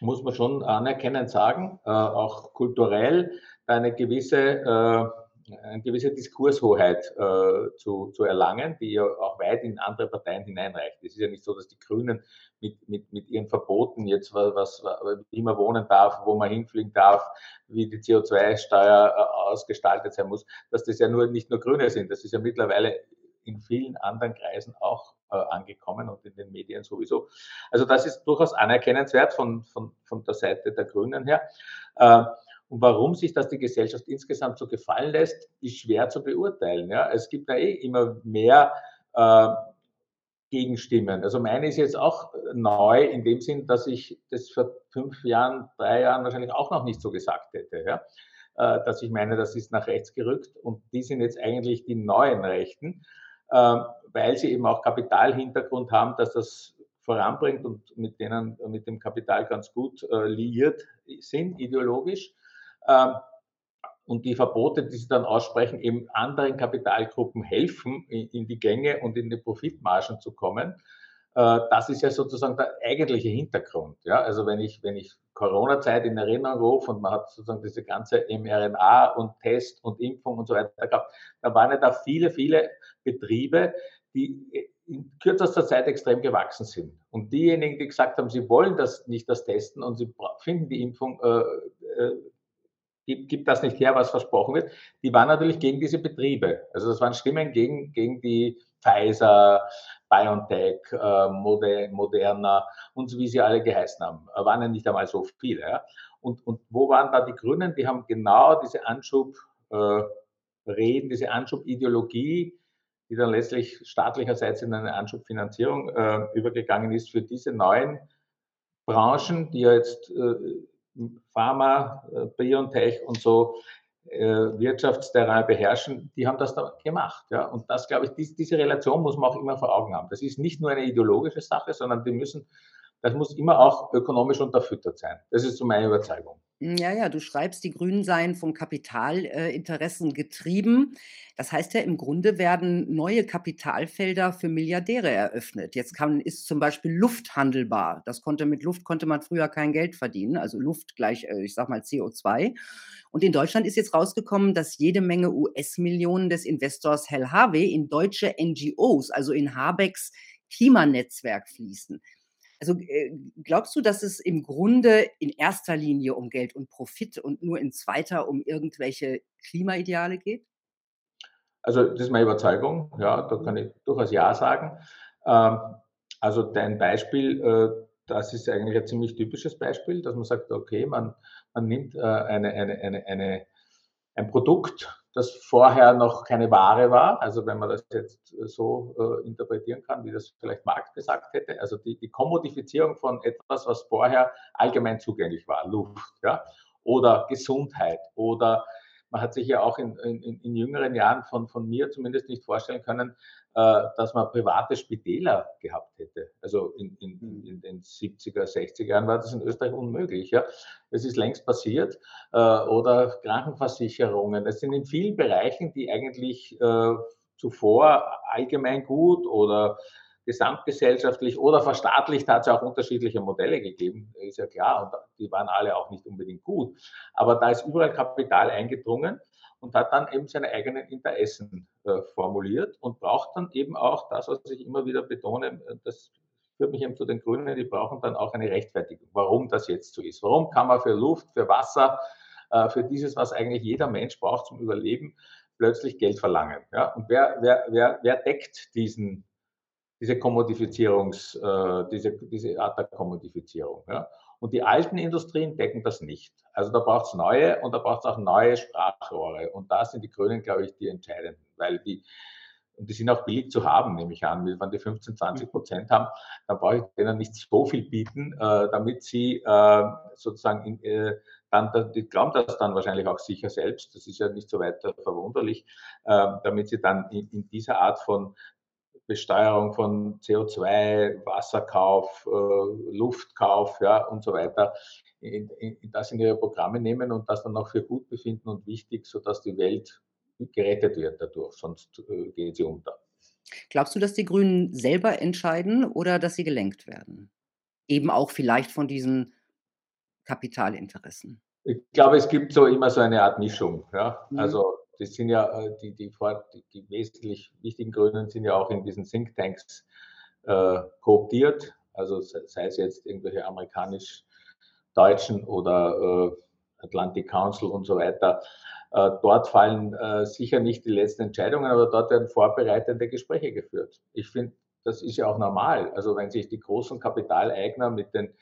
muss man schon anerkennend sagen, äh, auch kulturell eine gewisse äh, eine gewisse Diskurshoheit äh, zu, zu erlangen, die ja auch weit in andere Parteien hineinreicht. Es ist ja nicht so, dass die Grünen mit, mit, mit ihren Verboten jetzt, was, was, wie man wohnen darf, wo man hinfliegen darf, wie die CO2-Steuer äh, ausgestaltet sein muss, dass das ja nur nicht nur Grüne sind. Das ist ja mittlerweile in vielen anderen Kreisen auch äh, angekommen und in den Medien sowieso. Also das ist durchaus anerkennenswert von, von, von der Seite der Grünen her. Und warum sich das die Gesellschaft insgesamt so gefallen lässt, ist schwer zu beurteilen. Ja. Es gibt ja eh immer mehr äh, Gegenstimmen. Also meine ist jetzt auch neu in dem Sinn, dass ich das vor fünf Jahren, drei Jahren wahrscheinlich auch noch nicht so gesagt hätte. Ja. Äh, dass ich meine, das ist nach rechts gerückt und die sind jetzt eigentlich die neuen Rechten, äh, weil sie eben auch Kapitalhintergrund haben, dass das voranbringt und mit denen, mit dem Kapital ganz gut äh, liiert sind, ideologisch und die Verbote, die sie dann aussprechen, eben anderen Kapitalgruppen helfen, in die Gänge und in die Profitmargen zu kommen. Äh, das ist ja sozusagen der eigentliche Hintergrund. Ja? Also wenn ich, wenn ich Corona-Zeit in Erinnerung rufe und man hat sozusagen diese ganze mRNA und Test und Impfung und so weiter gehabt, da waren ja da viele, viele Betriebe, die in kürzester Zeit extrem gewachsen sind. Und diejenigen, die gesagt haben, sie wollen das nicht das testen und sie finden die Impfung äh, äh, gibt, gibt das nicht her, was versprochen wird. Die waren natürlich gegen diese Betriebe. Also das waren Stimmen gegen, gegen die Pfizer, BioNTech, äh, Moderna und so wie sie alle geheißen haben. Waren ja nicht einmal so viele. Ja. Und, und wo waren da die Grünen? Die haben genau diese Anschub, äh, diese Anschubideologie, die dann letztlich staatlicherseits in eine Anschubfinanzierung äh, übergegangen ist für diese neuen Branchen, die ja jetzt äh, Pharma, äh, BioNTech und so äh, Wirtschaftsterrain beherrschen, die haben das da gemacht. Ja? Und das, glaube ich, dies, diese Relation muss man auch immer vor Augen haben. Das ist nicht nur eine ideologische Sache, sondern die müssen das muss immer auch ökonomisch unterfüttert sein. Das ist so meine Überzeugung. Ja, ja, du schreibst, die Grünen seien von Kapitalinteressen äh, getrieben. Das heißt ja, im Grunde werden neue Kapitalfelder für Milliardäre eröffnet. Jetzt kann, ist zum Beispiel Luft handelbar. Das konnte mit Luft konnte man früher kein Geld verdienen. Also Luft gleich, äh, ich sag mal CO2. Und in Deutschland ist jetzt rausgekommen, dass jede Menge US-Millionen des Investors Hell Harvey in deutsche NGOs, also in Habecks Klimanetzwerk fließen. Also äh, glaubst du, dass es im Grunde in erster Linie um Geld und Profit und nur in zweiter um irgendwelche Klimaideale geht? Also das ist meine Überzeugung, ja, da kann ich durchaus Ja sagen. Ähm, also dein Beispiel, äh, das ist eigentlich ein ziemlich typisches Beispiel, dass man sagt, okay, man, man nimmt äh, eine, eine, eine, eine, ein Produkt, das vorher noch keine Ware war. Also wenn man das jetzt äh, so äh, interpretieren kann, wie das vielleicht Marx gesagt hätte. Also die, die Kommodifizierung von etwas, was vorher allgemein zugänglich war, Luft, ja, oder Gesundheit oder man hat sich ja auch in, in, in jüngeren Jahren von, von mir zumindest nicht vorstellen können, äh, dass man private Spitäler gehabt hätte. Also in, in, in, den 70er, 60er Jahren war das in Österreich unmöglich. Ja. Es ist längst passiert. Äh, oder Krankenversicherungen. Es sind in vielen Bereichen, die eigentlich äh, zuvor allgemein gut oder gesamtgesellschaftlich oder verstaatlicht hat es auch unterschiedliche Modelle gegeben, ist ja klar, und die waren alle auch nicht unbedingt gut. Aber da ist überall Kapital eingedrungen und hat dann eben seine eigenen Interessen äh, formuliert und braucht dann eben auch das, was ich immer wieder betone, das führt mich eben zu den Grünen, die brauchen dann auch eine Rechtfertigung, warum das jetzt so ist. Warum kann man für Luft, für Wasser, äh, für dieses, was eigentlich jeder Mensch braucht zum Überleben, plötzlich Geld verlangen. Ja? Und wer, wer, wer, wer deckt diesen, diese Kommodifizierungs, äh, diese, diese Art der Kommodifizierung. Ja? Und die alten Industrien decken das nicht. Also da braucht es neue und da braucht es auch neue Sprachrohre. Und da sind die Grünen, glaube ich, die entscheidenden, weil die, und die sind auch billig zu haben, nehme ich an. Wenn die 15, 20 mhm. Prozent haben, dann brauche ich denen nicht so viel bieten, äh, damit sie äh, sozusagen in, äh, dann, die glauben das dann wahrscheinlich auch sicher selbst, das ist ja nicht so weiter verwunderlich, äh, damit sie dann in, in dieser Art von Besteuerung von CO2, Wasserkauf, äh, Luftkauf ja, und so weiter, in, in, das in ihre Programme nehmen und das dann auch für gut befinden und wichtig, sodass die Welt gerettet wird dadurch, sonst äh, geht sie unter. Glaubst du, dass die Grünen selber entscheiden oder dass sie gelenkt werden? Eben auch vielleicht von diesen Kapitalinteressen? Ich glaube, es gibt so immer so eine Art Mischung. Ja? Mhm. Also das sind ja äh, die, die, die, wesentlich wichtigen Grünen sind ja auch in diesen Thinktanks äh, kooptiert. Also sei es jetzt irgendwelche amerikanisch-deutschen oder äh, Atlantic Council und so weiter. Äh, dort fallen äh, sicher nicht die letzten Entscheidungen, aber dort werden vorbereitende Gespräche geführt. Ich finde, das ist ja auch normal. Also wenn sich die großen Kapitaleigner mit den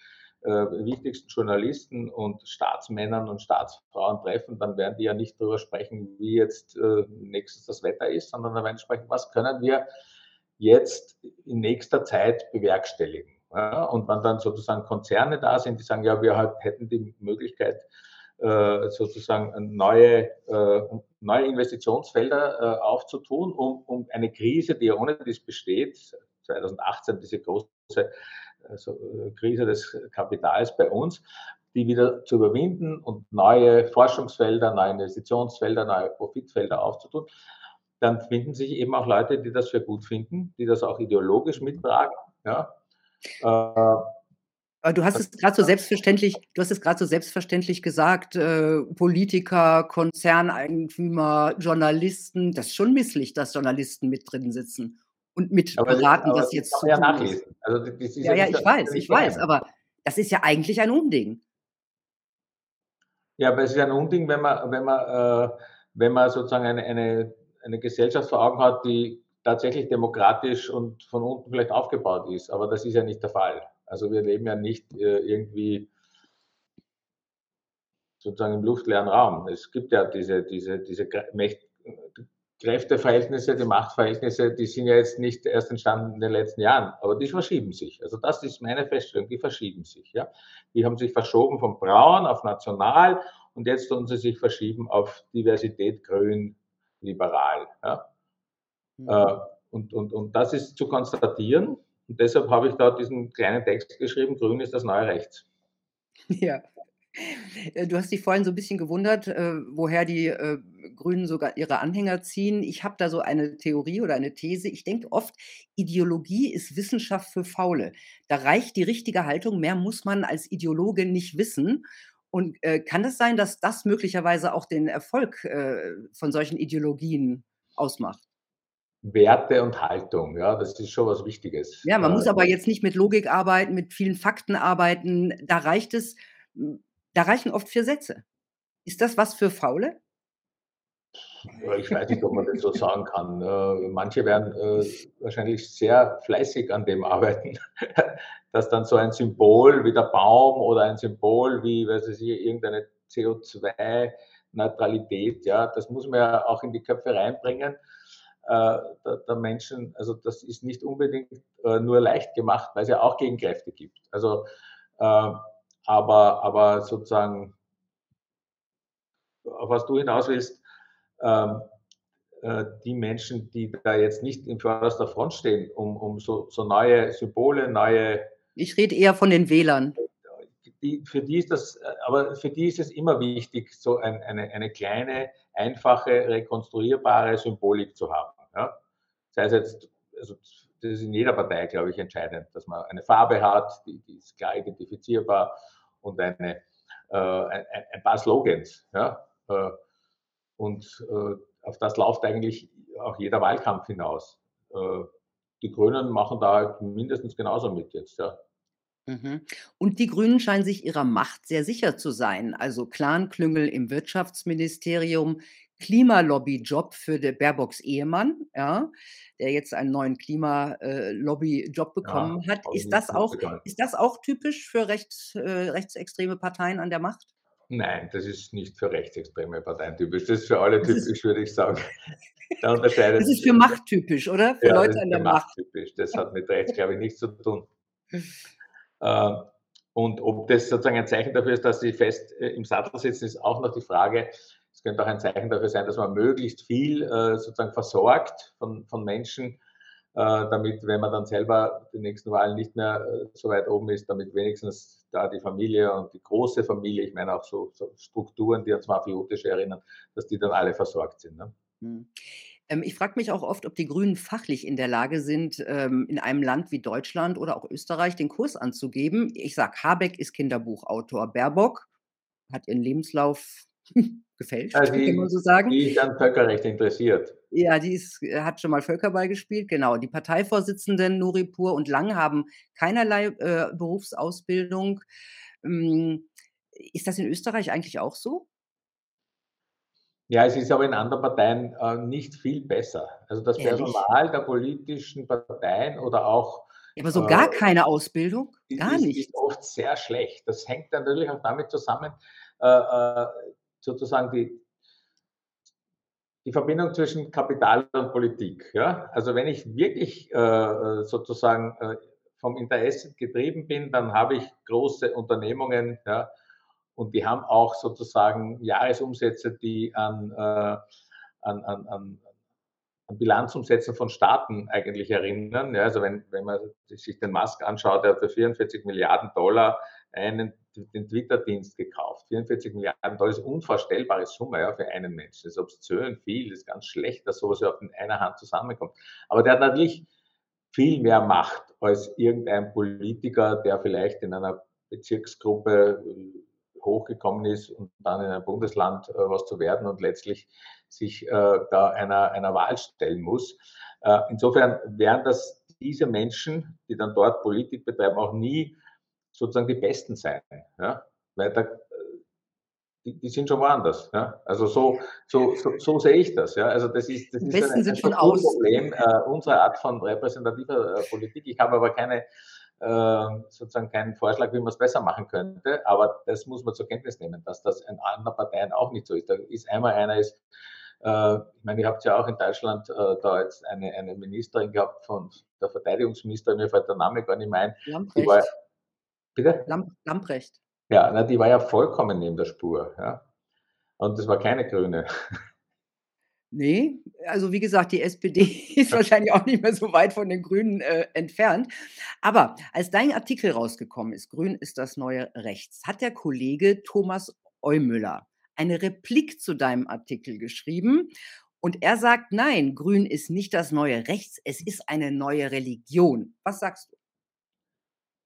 äh, wichtigsten Journalisten und Staatsmännern und Staatsfrauen treffen, dann werden die ja nicht darüber sprechen, wie jetzt äh, nächstes das Wetter ist, sondern dann werden sprechen, was können wir jetzt in nächster Zeit bewerkstelligen. Ja, und wenn dann sozusagen Konzerne da sind, die sagen, ja, wir halt hätten die Möglichkeit, äh, sozusagen neue, äh, neue Investitionsfelder äh, aufzutun, um, um eine Krise, die ja ohne dies besteht, 2018 diese große also äh, Krise des Kapitals bei uns, die wieder zu überwinden und neue Forschungsfelder, neue Investitionsfelder, neue Profitfelder aufzutun, dann finden sich eben auch Leute, die das für gut finden, die das auch ideologisch mittragen. Ja. Äh, du hast es gerade so selbstverständlich, du hast es gerade so selbstverständlich gesagt, äh, Politiker, Konzerneigentümer, Journalisten, das ist schon misslich, dass Journalisten mit drin sitzen und mit aber beraten, was jetzt zu ja nachlesen. Also das, ja, ja, ich weiß, ich weiß, aber das ist ja eigentlich ein Unding. Ja, aber es ist ein Unding, wenn man, wenn man, äh, wenn man sozusagen eine, eine, eine Gesellschaft vor Augen hat, die tatsächlich demokratisch und von unten vielleicht aufgebaut ist. Aber das ist ja nicht der Fall. Also wir leben ja nicht äh, irgendwie sozusagen im luftleeren Raum. Es gibt ja diese, diese, diese Mächt, Kräfteverhältnisse, die Machtverhältnisse, die sind ja jetzt nicht erst entstanden in den letzten Jahren, aber die verschieben sich. Also das ist meine Feststellung, die verschieben sich. Ja? Die haben sich verschoben von braun auf national und jetzt tun sie sich verschieben auf Diversität, grün, liberal. Ja? Mhm. Äh, und, und, und das ist zu konstatieren. Und deshalb habe ich da diesen kleinen Text geschrieben, Grün ist das neue Rechts. Ja. Äh, du hast dich vorhin so ein bisschen gewundert, äh, woher die, äh, Grünen sogar ihre Anhänger ziehen. Ich habe da so eine Theorie oder eine These. Ich denke oft, Ideologie ist Wissenschaft für Faule. Da reicht die richtige Haltung, mehr muss man als Ideologe nicht wissen. Und, äh, kann es sein, dass das möglicherweise auch den Erfolg, äh, von solchen Ideologien ausmacht? Werte und Haltung, ja, das ist schon was Wichtiges. Ja, man muss Äh, aber jetzt nicht mit Logik arbeiten, mit vielen Fakten arbeiten. Da reicht es da reichen oft 4 Sätze. Ist das was für Faule? Ich weiß nicht, ob man das so sagen kann. Äh, manche werden äh, wahrscheinlich sehr fleißig an dem arbeiten, (laughs) dass dann so ein Symbol wie der Baum oder ein Symbol wie, weiß ich, irgendeine CO2-Neutralität, ja, das muss man ja auch in die Köpfe reinbringen. Äh, der, Menschen, also das ist nicht unbedingt äh, nur leicht gemacht, weil es ja auch Gegenkräfte gibt. Also, aber, aber sozusagen, auf was du hinaus willst, ähm, äh, die Menschen, die da jetzt nicht in vorderster Front stehen, um, um so, so neue Symbole, neue, Ich rede eher von den Wählern. die, für die ist das, aber für die ist es immer wichtig, so ein, eine, eine kleine, einfache, rekonstruierbare Symbolik zu haben. Ja? Sei es jetzt, also das ist in jeder Partei, glaube ich, entscheidend, dass man eine Farbe hat, die, die ist klar identifizierbar und eine, äh, ein, ein paar Slogans. Ja? Äh, und äh, auf das läuft eigentlich auch jeder Wahlkampf hinaus. Äh, die Grünen machen da halt mindestens genauso mit jetzt. Ja. Mhm. Und die Grünen scheinen sich ihrer Macht sehr sicher zu sein. Also Clan-Klüngel im Wirtschaftsministerium, Klimalobby-Job für der Baerbocks Ehemann, ja, der jetzt einen neuen Klimalobby-Job bekommen Ja, hat. Ist das auch ist das auch typisch für rechts äh, rechtsextreme Parteien an der Macht? Nein, das ist nicht für rechtsextreme Parteien typisch. Das ist für alle Das typisch, würde ich sagen. Da unterscheidet das ist für Macht typisch, oder? Für ja, das Leute ist an der Macht Macht. typisch. Das hat mit rechts, glaube ich, nichts zu tun. (laughs) Äh, und ob das sozusagen ein Zeichen dafür ist, dass sie fest äh, im Sattel sitzen, ist auch noch die Frage. Es könnte auch ein Zeichen dafür sein, dass man möglichst viel äh, sozusagen versorgt von, von Menschen, äh, damit, wenn man dann selber die nächsten Wahlen nicht mehr äh, so weit oben ist, damit wenigstens da die Familie und die große Familie, ich meine auch so, so Strukturen, die ans Mafiotische erinnern, dass die dann alle versorgt sind. Ne? Mhm. Ähm, ich frage mich auch oft, ob die Grünen fachlich in der Lage sind, ähm, in einem Land wie Deutschland oder auch Österreich den Kurs anzugeben. Ich sage, Habeck ist Kinderbuchautor. Baerbock hat ihren Lebenslauf (laughs) gefälscht, Also kann man die, so sagen. die ist an Völkerrecht interessiert. Ja, die ist, äh, hat schon mal Völkerball gespielt, genau. Die Parteivorsitzenden Nuripur und Lang haben keinerlei äh, Berufsausbildung. Ähm, ist das in Österreich eigentlich auch so? Ja, es ist aber in anderen Parteien äh, nicht viel besser. Also das Ehrlich? Personal der politischen Parteien oder auch aber so äh, gar keine Ausbildung? Gar ist, ist nichts. oft sehr schlecht. Das hängt natürlich auch damit zusammen, äh, äh, sozusagen die, die Verbindung zwischen Kapital und Politik. Ja? Also wenn ich wirklich äh, sozusagen äh, vom Interesse getrieben bin, dann habe ich große Unternehmungen, ja, und die haben auch sozusagen Jahresumsätze, die an, äh, an, an, an, an Bilanzumsätzen von Staaten eigentlich erinnern. Ja, also wenn, wenn man sich den Musk anschaut, der hat für 44 Milliarden Dollar einen, den Twitter-Dienst gekauft. 44 Milliarden Dollar ist unvorstellbare Summe ja, für einen Menschen. Das ist obszön viel, das ist ganz schlecht, dass sowas überhaupt in einer Hand zusammenkommt. Aber der hat natürlich viel mehr Macht als irgendein Politiker, der vielleicht in einer Bezirksgruppe äh, hochgekommen ist und dann in einem Bundesland äh, was zu werden und letztlich sich äh, da einer, einer Wahl stellen muss. Äh, insofern werden das diese Menschen, die dann dort Politik betreiben, auch nie sozusagen die Besten sein. Ja? Weil da, die, die, sind schon woanders. Ja? Also so, so, so, so, sehe ich das. Ja? Also das ist, das ist ein, ein außen. Problem äh, unserer Art von repräsentativer äh, Politik. Ich habe aber keine äh, sozusagen keinen Vorschlag, wie man es besser machen könnte, aber das muss man zur Kenntnis nehmen, dass das in anderen Parteien auch nicht so ist. Da ist einmal einer ist, äh, ich meine, ihr habt ja auch in Deutschland äh, da jetzt eine, eine Ministerin gehabt von der Verteidigungsministerin, mir fällt der Name gar nicht mehr ein. Die war, bitte? Lamp Lamprecht. Ja, na, die war ja vollkommen neben der Spur. Ja? Und das war keine Grüne. Ne, also wie gesagt, die SPD (laughs) ist wahrscheinlich auch nicht mehr so weit von den Grünen, äh, entfernt. Aber als dein Artikel rausgekommen ist, „Grün ist das neue Rechts“, hat der Kollege Thomas Eumüller eine Replik zu deinem Artikel geschrieben und er sagt: „Nein, Grün ist nicht das neue Rechts, es ist eine neue Religion.“ Was sagst du?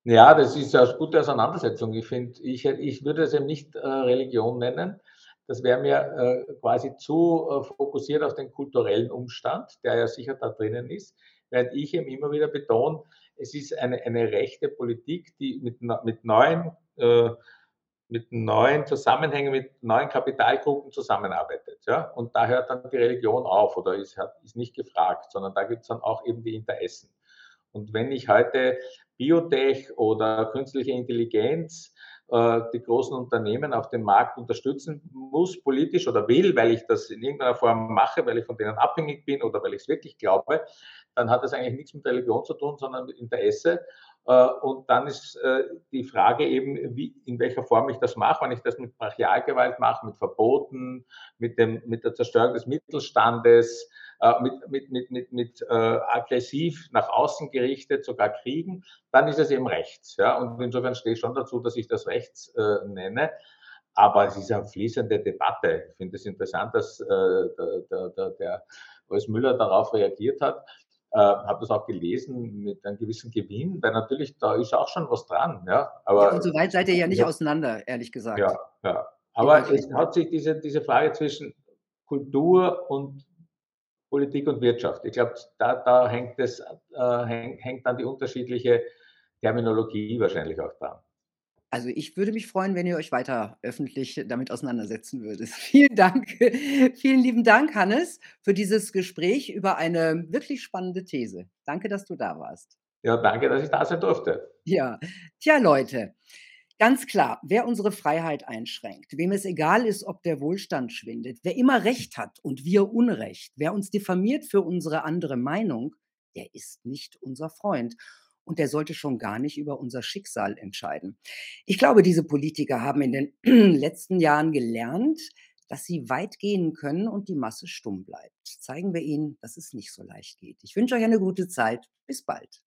Ja, das ist ja 'ne gute Auseinandersetzung. Ich finde ich ich würde es eben nicht, äh, Religion nennen. Das wäre mir, äh, quasi zu, äh, fokussiert auf den kulturellen Umstand, der ja sicher da drinnen ist, während ich eben immer wieder betone, es ist eine eine rechte Politik, die mit mit neuen äh, mit neuen Zusammenhängen, mit neuen Kapitalgruppen zusammenarbeitet, ja? Und da hört dann die Religion auf oder ist ist nicht gefragt, sondern da gibt's dann auch eben die Interessen. Und wenn ich heute Biotech oder künstliche Intelligenz, äh, die großen Unternehmen auf dem Markt unterstützen muss, politisch oder will, weil ich das in irgendeiner Form mache, weil ich von denen abhängig bin oder weil ich es wirklich glaube, dann hat das eigentlich nichts mit Religion zu tun, sondern mit Interesse. Äh, und dann ist äh, die Frage eben, wie, in welcher Form ich das mache. Wenn ich das mit Brachialgewalt mache, mit Verboten, mit, dem, mit der Zerstörung des Mittelstandes, äh, mit, mit, mit, mit, mit äh, aggressiv nach außen gerichtet, sogar Kriegen, dann ist es eben rechts. Ja? Und insofern stehe ich schon dazu, dass ich das rechts äh, nenne. Aber es ist eine fließende Debatte. Ich finde es interessant, dass äh, der, der, der Urs Müller darauf reagiert hat äh, habe das auch gelesen mit einem gewissen Gewinn, weil natürlich da ist auch schon was dran. Ja, aber, ja, und so weit seid ihr ja nicht ja, auseinander, ehrlich gesagt. Ja, ja. Aber es hat sich diese, diese Frage zwischen Kultur und Politik und Wirtschaft. Ich glaube, da, da hängt, das, äh, hängt, hängt dann die unterschiedliche Terminologie wahrscheinlich auch dran. Also, ich würde mich freuen, wenn ihr euch weiter öffentlich damit auseinandersetzen würdet. (laughs) Vielen Dank. Vielen lieben Dank, Hannes, für dieses Gespräch über eine wirklich spannende These. Danke, dass du da warst. Ja, danke, dass ich da sein durfte. Ja. Tja, Leute, ganz klar, wer unsere Freiheit einschränkt, wem es egal ist, ob der Wohlstand schwindet, wer immer Recht hat und wir Unrecht, wer uns diffamiert für unsere andere Meinung, der ist nicht unser Freund und der sollte schon gar nicht über unser Schicksal entscheiden. Ich glaube, diese Politiker haben in den (clears throat) letzten Jahren gelernt, dass sie weit gehen können und die Masse stumm bleibt. Zeigen wir ihnen, dass es nicht so leicht geht. Ich wünsche euch eine gute Zeit. Bis bald.